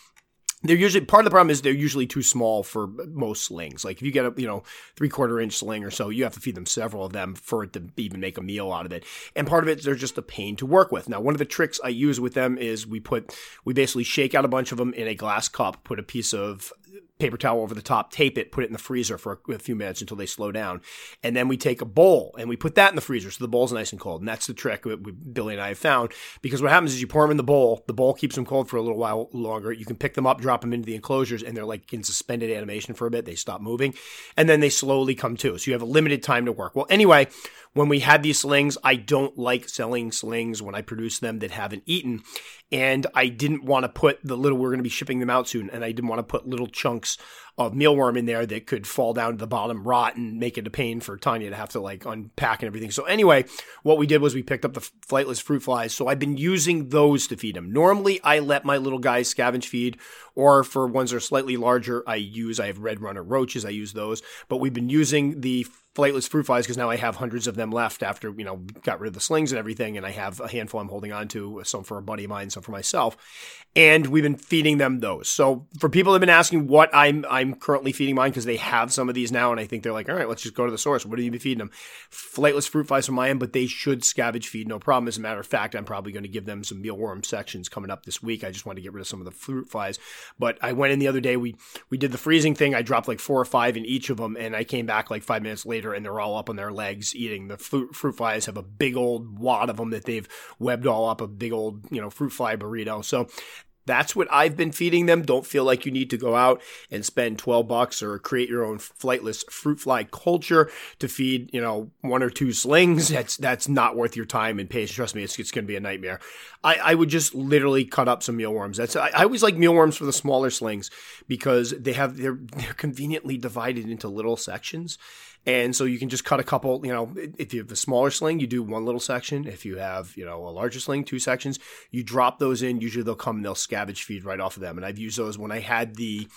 they're usually part of the problem is they're usually too small for most slings. Like if you get a you know three quarter inch sling or so, you have to feed them several of them for it to even make a meal out of it. And part of it they're just a pain to work with. Now one of the tricks I use with them is we put we basically shake out a bunch of them in a glass cup, put a piece of paper towel over the top, tape it, put it in the freezer for a, few minutes until they slow down. And then we take a bowl and we put that in the freezer so the bowl's nice and cold. And that's the trick that Billy and I have found because what happens is you pour them in the bowl, the bowl keeps them cold for a little while longer. You can pick them up, drop them into the enclosures, and they're like in suspended animation for a bit. They stop moving and then they slowly come to. So you have a limited time to work. Well, anyway, when we had these slings, I don't like selling slings when I produce them that haven't eaten. And I didn't want to put the little, we're going to be shipping them out soon, and I didn't want to put little chunks of mealworm in there that could fall down to the bottom, rot, and make it a pain for Tanya to have to like unpack and everything. So anyway, what we did was we picked up the flightless fruit flies. So I've been using those to feed them. Normally, I let my little guys scavenge feed, or for ones that are slightly larger, I use I have red runner roaches. I use those, but we've been using the flightless fruit flies because now I have hundreds of them left after you know got rid of the slings and everything, and I have a handful I'm holding on to, some for a buddy of mine, some for myself, and we've been feeding them those. So for people that have been asking what I'm I'm currently feeding mine because they have some of these now, and I think they're like, all right, let's just go to the source. What are you be feeding them? Flightless fruit flies from my end, but they should scavenge feed, no problem. As a matter of fact, I'm probably going to give them some mealworm sections coming up this week. I just want to get rid of some of the fruit flies, but I went in the other day. We we did the freezing thing. I dropped like four or five in each of them, and I came back like five minutes later, and they're all up on their legs eating. The fruit, fruit flies have a big old wad of them that they've webbed all up, a big old you know fruit fly burrito. So that's what I've been feeding them. Don't feel like you need to go out and spend 12 bucks or create your own flightless fruit fly culture to feed, you know, one or two slings. That's, that's not worth your time and patience. Trust me, it's, it's going to be a nightmare. I, I would just literally cut up some mealworms. That's, I, I always like mealworms for the smaller slings because they have, they're, they're conveniently divided into little sections and so you can just cut a couple, you know, if you have a smaller sling, you do one little section. If you have, you know, a larger sling, two sections, you drop those in. Usually they'll come and they'll scavenge feed right off of them. And I've used those when I had the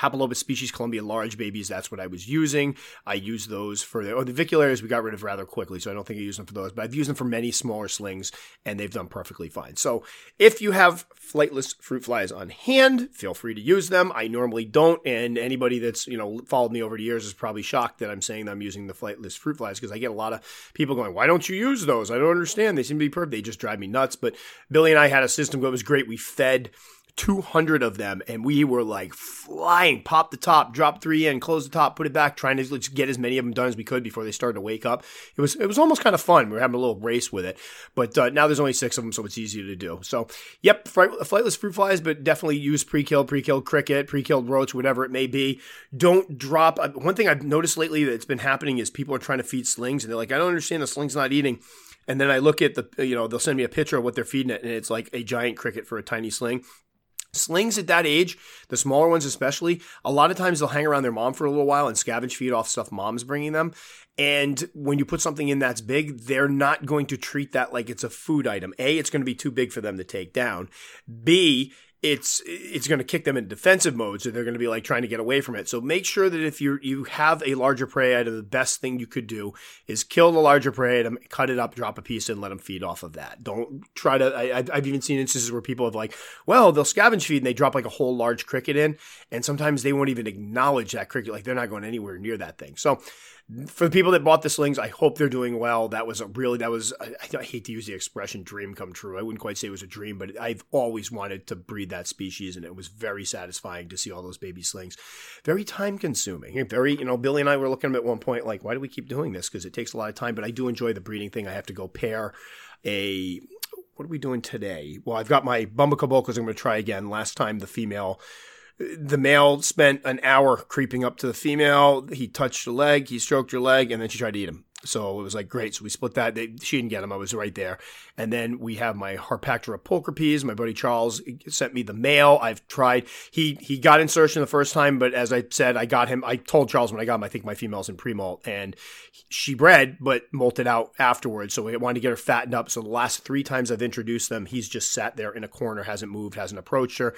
Hapalopus species Colombia large babies. That's what I was using. I used those for the, oh, the Vicularis we got rid of rather quickly, so I don't think I used them for those, but I've used them for many smaller slings and they've done perfectly fine. So if you have flightless fruit flies on hand, feel free to use them. I normally don't, and anybody that's, you know, followed me over the years is probably shocked that I'm saying that I'm using the flightless fruit flies because I get a lot of people going, why don't you use those? I don't understand. They seem to be perfect. They just drive me nuts. But Billy and I had a system that was great. We fed 200 of them and we were like flying. Pop the top drop three in close the top put it back trying to get as many of them done as we could before they started to wake up. It was it was almost kind of fun. We were having a little race with it but uh, now there's only six of them so it's easier to do. So yep flightless fruit flies but definitely use pre-killed pre-killed cricket pre-killed roach whatever it may be. Don't drop uh, one thing i've noticed lately that's been happening is people are trying to feed slings and they're like i don't understand the sling's not eating. And then I look at the, you know, they'll send me a picture of what they're feeding it, and it's like a giant cricket for a tiny sling. Slings at that age, the smaller ones especially, a lot of times they'll hang around their mom for a little while and scavenge feed off stuff mom's bringing them. And when you put something in that's big, they're not going to treat that like it's a food item. A, it's going to be too big for them to take down. B, it's it's going to kick them in defensive mode, so they're going to be like trying to get away from it. So make sure that if you you have a larger prey item, the best thing you could do is kill the larger prey item, cut it up, drop a piece, and let them feed off of that. Don't try to. I, I've even seen instances where people have like, well, they'll scavenge feed and they drop like a whole large cricket in, and sometimes they won't even acknowledge that cricket, like they're not going anywhere near that thing. So for the people that bought the slings, I hope they're doing well. That was a really that was I, I, hate to use the expression dream come true. I wouldn't quite say it was a dream, but I've always wanted to breed that species, and it was very satisfying to see all those baby slings. Very time consuming. Very you know Billy and I were looking at at one point like why do we keep doing this because it takes a lot of time. But I do enjoy the breeding thing. I have to go pair a what are we doing today? Well, I've got my Bumba caboclas I'm going to try again. Last time the female the male spent an hour creeping up to the female. He touched her leg, he stroked her leg, and then she tried to eat him. So it was like great. So we split that. They, she didn't get him. I was right there. And then we have my Harpactira pulchripes. My buddy Charles sent me the male. I've tried. He he got insertion the first time, but as I said, I got him. I told Charles when I got him, I think my female's in pre-molt, and she bred but molted out afterwards. So we wanted to get her fattened up. So the last three times I've introduced them, he's just sat there in a corner, hasn't moved, hasn't approached her.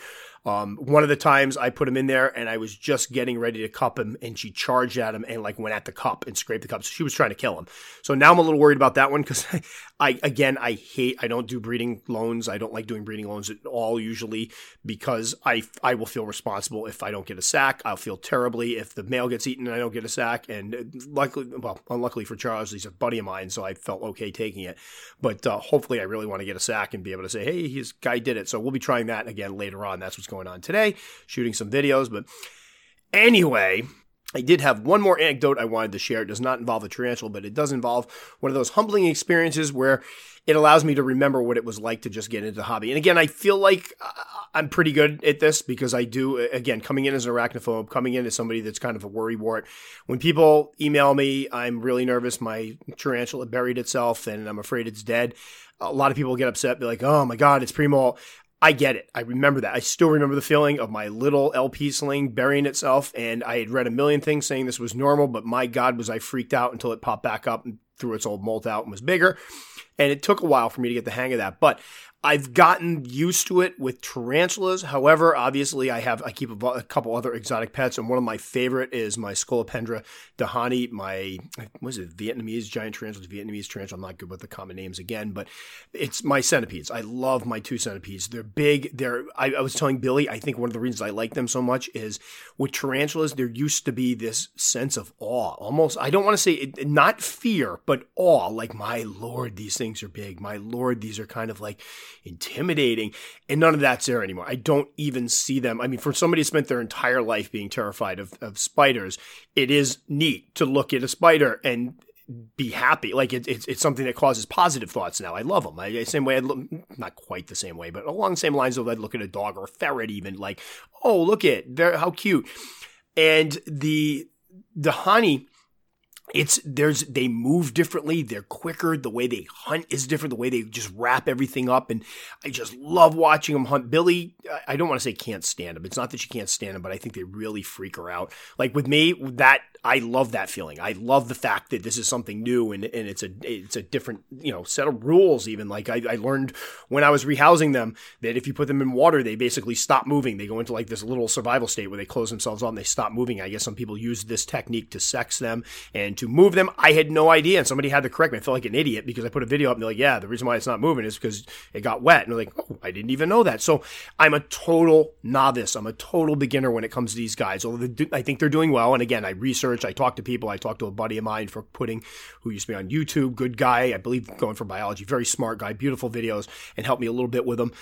Um, one of the times I put him in there and I was just getting ready to cup him, and she charged at him and like went at the cup and scraped the cup. So she was trying to kill him. So now I'm a little worried about that one because I, again, I hate, I don't do breeding loans. I don't like doing breeding loans at all usually because I, I will feel responsible if I don't get a sack. I'll feel terribly if the male gets eaten and I don't get a sack. And luckily, well, unluckily for Charles, he's a buddy of mine, so I felt okay taking it. But uh, hopefully, I really want to get a sack and be able to say, hey, his guy did it. So we'll be trying that again later on. That's what's going on today, shooting some videos. But anyway, I did have one more anecdote I wanted to share. It does not involve a tarantula, but it does involve one of those humbling experiences where it allows me to remember what it was like to just get into the hobby. And again, I feel like uh, I'm pretty good at this because I do, again, coming in as an arachnophobe, coming in as somebody that's kind of a worry wart. When people email me, I'm really nervous. My tarantula buried itself and I'm afraid it's dead. A lot of people get upset, be like, oh my God, it's pre-molt. I get it. I remember that. I still remember the feeling of my little LP sling burying itself. And I had read a million things saying this was normal, but my God, was I freaked out until it popped back up and threw its old molt out and was bigger. And it took a while for me to get the hang of that. But I've gotten used to it with tarantulas. However, obviously, I have I keep a, a, couple other exotic pets, and one of my favorite is my Scolopendra dehaani. My was it Vietnamese giant tarantula? Vietnamese tarantula. I'm not good with the common names again, but it's my centipedes. I love my two centipedes. They're big. They're. I, I was telling Billy. I think one of the reasons I like them so much is with tarantulas. There used to be this sense of awe, almost. I don't want to say it, not fear, but awe. Like my lord, these things are big. My lord, these are kind of like intimidating. And none of that's there anymore. I don't even see them. I mean, for somebody who spent their entire life being terrified of, of spiders, it is neat to look at a spider and be happy. Like it, it's it's something that causes positive thoughts now. I love them. I, same way, I'd look, not quite the same way, but along the same lines of I'd look at a dog or a ferret, even like, oh, look at they're how cute. And the the honey it's there's they move differently they're quicker the way they hunt is different the way they just wrap everything up and i just love watching them hunt. Billy i don't want to say can't stand them it's not that she can't stand them but i think they really freak her out. Like with me that I love that feeling. I love the fact that this is something new and, and it's a it's a different you know set of rules. Even like I, I learned when I was rehousing them that if you put them in water, they basically stop moving. They go into like this little survival state where they close themselves and they stop moving. I guess some people use this technique to sex them and to move them. I had no idea, and somebody had to correct me. I felt like an idiot because I put a video up and they're like, "Yeah, the reason why it's not moving is because it got wet." And they're like, "Oh, I didn't even know that." So I'm a total novice. I'm a total beginner when it comes to these guys. Although I think they're doing well, and again, I research research. I talked to people. I talked to a buddy of mine for putting, who used to be on YouTube, good guy, I believe going for biology, very smart guy, beautiful videos, and helped me a little bit with them.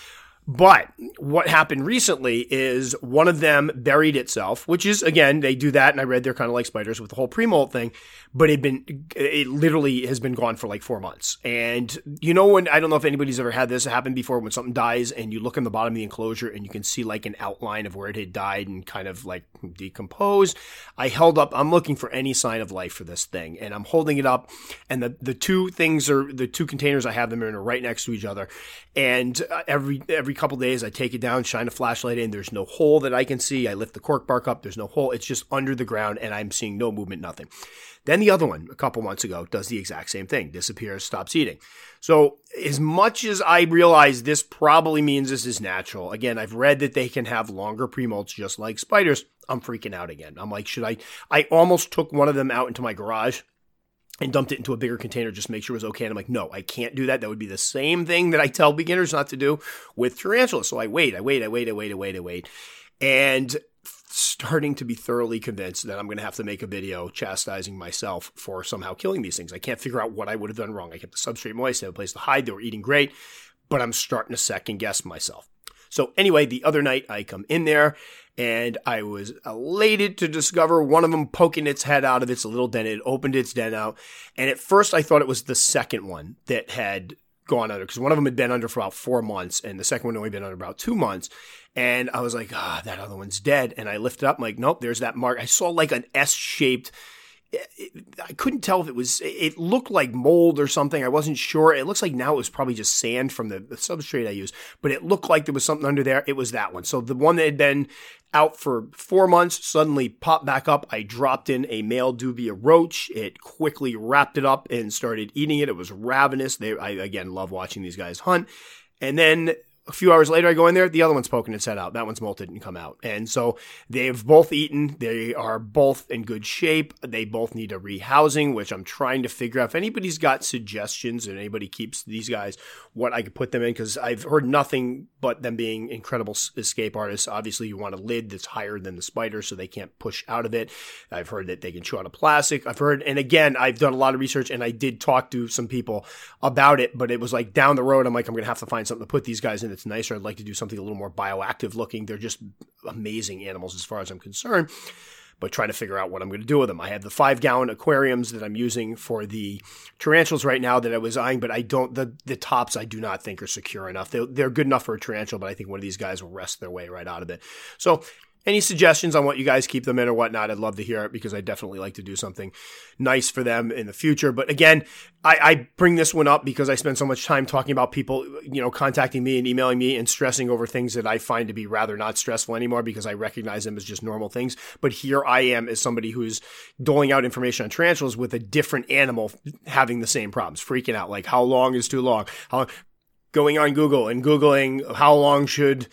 But what happened recently is one of them buried itself, which is again they do that, and I read they're kind of like spiders with the whole pre-molt thing. But it been it literally has been gone for like four months, and you know when I don't know if anybody's ever had this happen before when something dies and you look in the bottom of the enclosure and you can see like an outline of where it had died and kind of like decomposed. I held up. I'm looking for any sign of life for this thing, and I'm holding it up, and the the two things are the two containers I have them in are right next to each other, and uh, every every couple days, I take it down, shine a flashlight in. There's no hole that I can see. I lift the cork bark up. There's no hole. It's just under the ground, and I'm seeing no movement, nothing. Then the other one, a couple months ago, does the exact same thing disappears, stops eating. So, as much as I realize this probably means this is natural, again, I've read that they can have longer premolts just like spiders. I'm freaking out again. I'm like, should I? I almost took one of them out into my garage and dumped it into a bigger container just make sure it was okay. And I'm like, no, I can't do that. That would be the same thing that I tell beginners not to do with tarantulas. So I wait, I wait, I wait, I wait, I wait, I wait. And starting to be thoroughly convinced that I'm going to have to make a video chastising myself for somehow killing these things. I can't figure out what I would have done wrong. I kept the substrate moist, I had a place to hide, they were eating great, but I'm starting to second guess myself. So anyway, the other night I come in there and I was elated to discover one of them poking its head out of its little den. It opened its den out. And at first I thought it was the second one that had gone under because one of them had been under for about four months and the second one had only been under about two months. And I was like, ah, that other one's dead. And I lifted up, I'm like, nope, there's that mark. I saw like an S shaped I couldn't tell if it was, it looked like mold or something. I wasn't sure. It looks like now it was probably just sand from the, the, substrate I used, but it looked like there was something under there. It was that one. So the one that had been out for four months suddenly popped back up. I dropped in a male dubia roach. It quickly wrapped it up and started eating it. It was ravenous. They, I again love watching these guys hunt. And then a few hours later, I go in there, the other one's poking its head out. That one's molted and come out. And so they've both eaten. They are both in good shape. They both need a rehousing, which I'm trying to figure out. If anybody's got suggestions and anybody keeps these guys, what I could put them in, because I've heard nothing but them being incredible escape artists. Obviously, you want a lid that's higher than the spider so they can't push out of it. I've heard that they can chew on a plastic. I've heard, and again, I've done a lot of research and I did talk to some people about it, but it was like down the road, I'm like, I'm going to have to find something to put these guys in it's nicer. I'd like to do something a little more bioactive looking. They're just amazing animals as far as I'm concerned. But trying to figure out what I'm going to do with them. I have the five gallon aquariums that I'm using for the tarantulas right now that I was eyeing, but I don't, the, the tops I do not think are secure enough. They're, they're good enough for a tarantula, but I think one of these guys will wrest their way right out of it. So any suggestions on what you guys keep them in or whatnot, I'd love to hear it because I definitely like to do something nice for them in the future. But again, I, I, bring this one up because I spend so much time talking about people, you know, contacting me and emailing me and stressing over things that I find to be rather not stressful anymore because I recognize them as just normal things. But here I am as somebody who's doling out information on tarantulas with a different animal having the same problems, freaking out like how long is too long, how going on Google and Googling how long should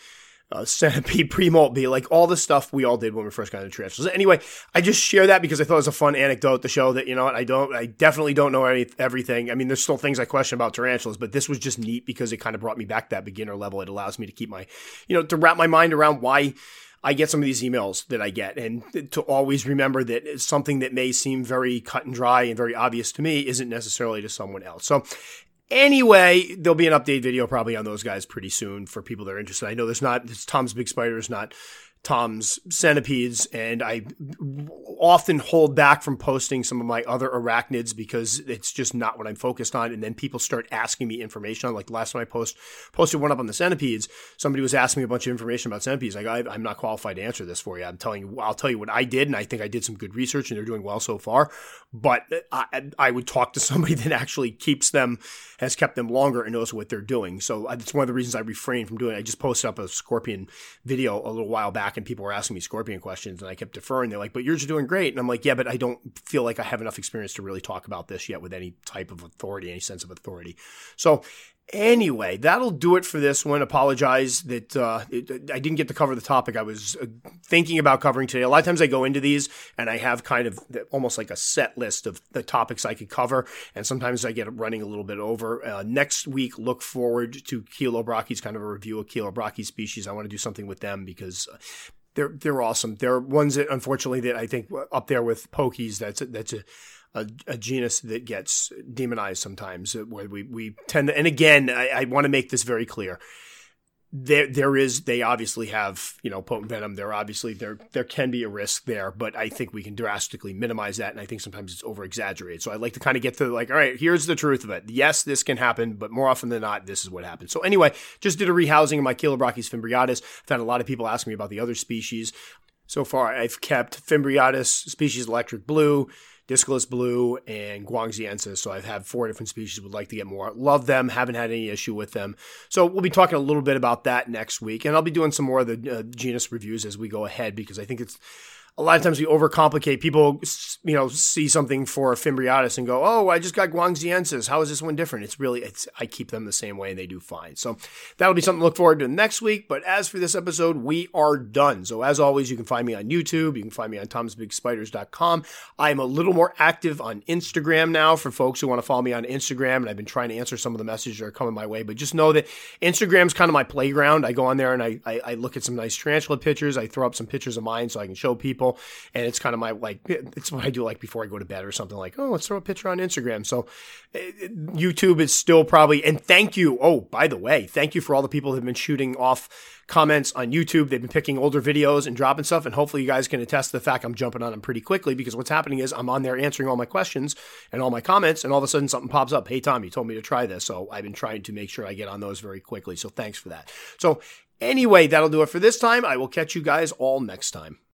uh, centipede pre-molt be like all the stuff we all did when we first got into tarantulas. Anyway, I just share that because I thought it was a fun anecdote to show that you know what I don't, I definitely don't know any, everything. I mean, there's still things I question about tarantulas, but this was just neat because it kind of brought me back that beginner level. It allows me to keep my, you know, to wrap my mind around why. I get some of these emails that I get, and to always remember that something that may seem very cut and dry and very obvious to me isn't necessarily to someone else. So, Anyway, there'll be an update video probably on those guys pretty soon for people that are interested. I know there's not, Tom's Big Spider is not Tom's centipedes, and I often hold back from posting some of my other arachnids because it's just not what I'm focused on. And then people start asking me information on, like last time I post posted one up on the centipedes, somebody was asking me a bunch of information about centipedes. Like I, am not qualified to answer this for you. I'm telling you, I'll tell you what I did, and I think I did some good research, and they're doing well so far. But I, I would talk to somebody that actually keeps them, has kept them longer, and knows what they're doing. So uh, it's one of the reasons I refrain from doing. it. I just posted up a scorpion video a little while back and people were asking me scorpion questions and I kept deferring. They're like, but yours are doing great. And I'm like, yeah, but I don't feel like I have enough experience to really talk about this yet with any type of authority, any sense of authority. So Anyway, that'll do it for this one. Apologize that uh, it, I didn't get to cover the topic I was uh, thinking about covering today. A lot of times I go into these and I have kind of almost like a set list of the topics I could cover, and sometimes I get running a little bit over. Uh, next week, look forward to Chilobrachys, kind of a review of Chilobrachys species. I want to do something with them because uh, they're they're awesome. They're ones that unfortunately that I think up there with pokies. That's a, that's a a, a, genus that gets demonized sometimes, uh, where we, we tend to, and again, I, I want to make this very clear. There, there is, they obviously have, you know, potent venom. There obviously, there, there can be a risk there, but I think we can drastically minimize that. And I think sometimes it's over exaggerated. So I like to kind of get to like, all right, here's the truth of it. Yes, this can happen, but more often than not, this is what happens. So anyway, just did a rehousing of my Chilobrachys fimbriatus. I've had a lot of people asking me about the other species. So far, I've kept Fimbriatus species electric blue, Dyscolus blue, and guangxiensis. So I've had four different species. Would like to get more. Love them. Haven't had any issue with them. So we'll be talking a little bit about that next week, and I'll be doing some more of the uh, genus reviews as we go ahead because I think it's a lot of times we overcomplicate. People, you know, see something for a Fimbriatus and go, "Oh, I just got Guangxiensis. How is this one different?" It's really, it's I keep them the same way and they do fine. So that'll be something to look forward to next week. But as for this episode, we are done. So as always, you can find me on YouTube. You can find me on tomsbigspiders.com. I'm a little more active on Instagram now for folks who want to follow me on Instagram, and I've been trying to answer some of the messages that are coming my way. But just know that Instagram's kind of my playground. I go on there and I, I, I look at some nice tarantula pictures. I throw up some pictures of mine so I can show people people. And it's kind of my like, it's what I do like before I go to bed or something like, oh, let's throw a picture on Instagram. So eh, YouTube is still probably, and thank you. Oh, by the way, thank you for all the people that have been shooting off comments on YouTube. They've been picking older videos and dropping stuff. And hopefully you guys can attest to the fact I'm jumping on them pretty quickly because what's happening is I'm on there answering all my questions and all my comments. And all of a sudden something pops up. Hey, Tom, you told me to try this. So I've been trying to make sure I get on those very quickly. So thanks for that. So anyway, that'll do it for this time. I will catch you guys all next time.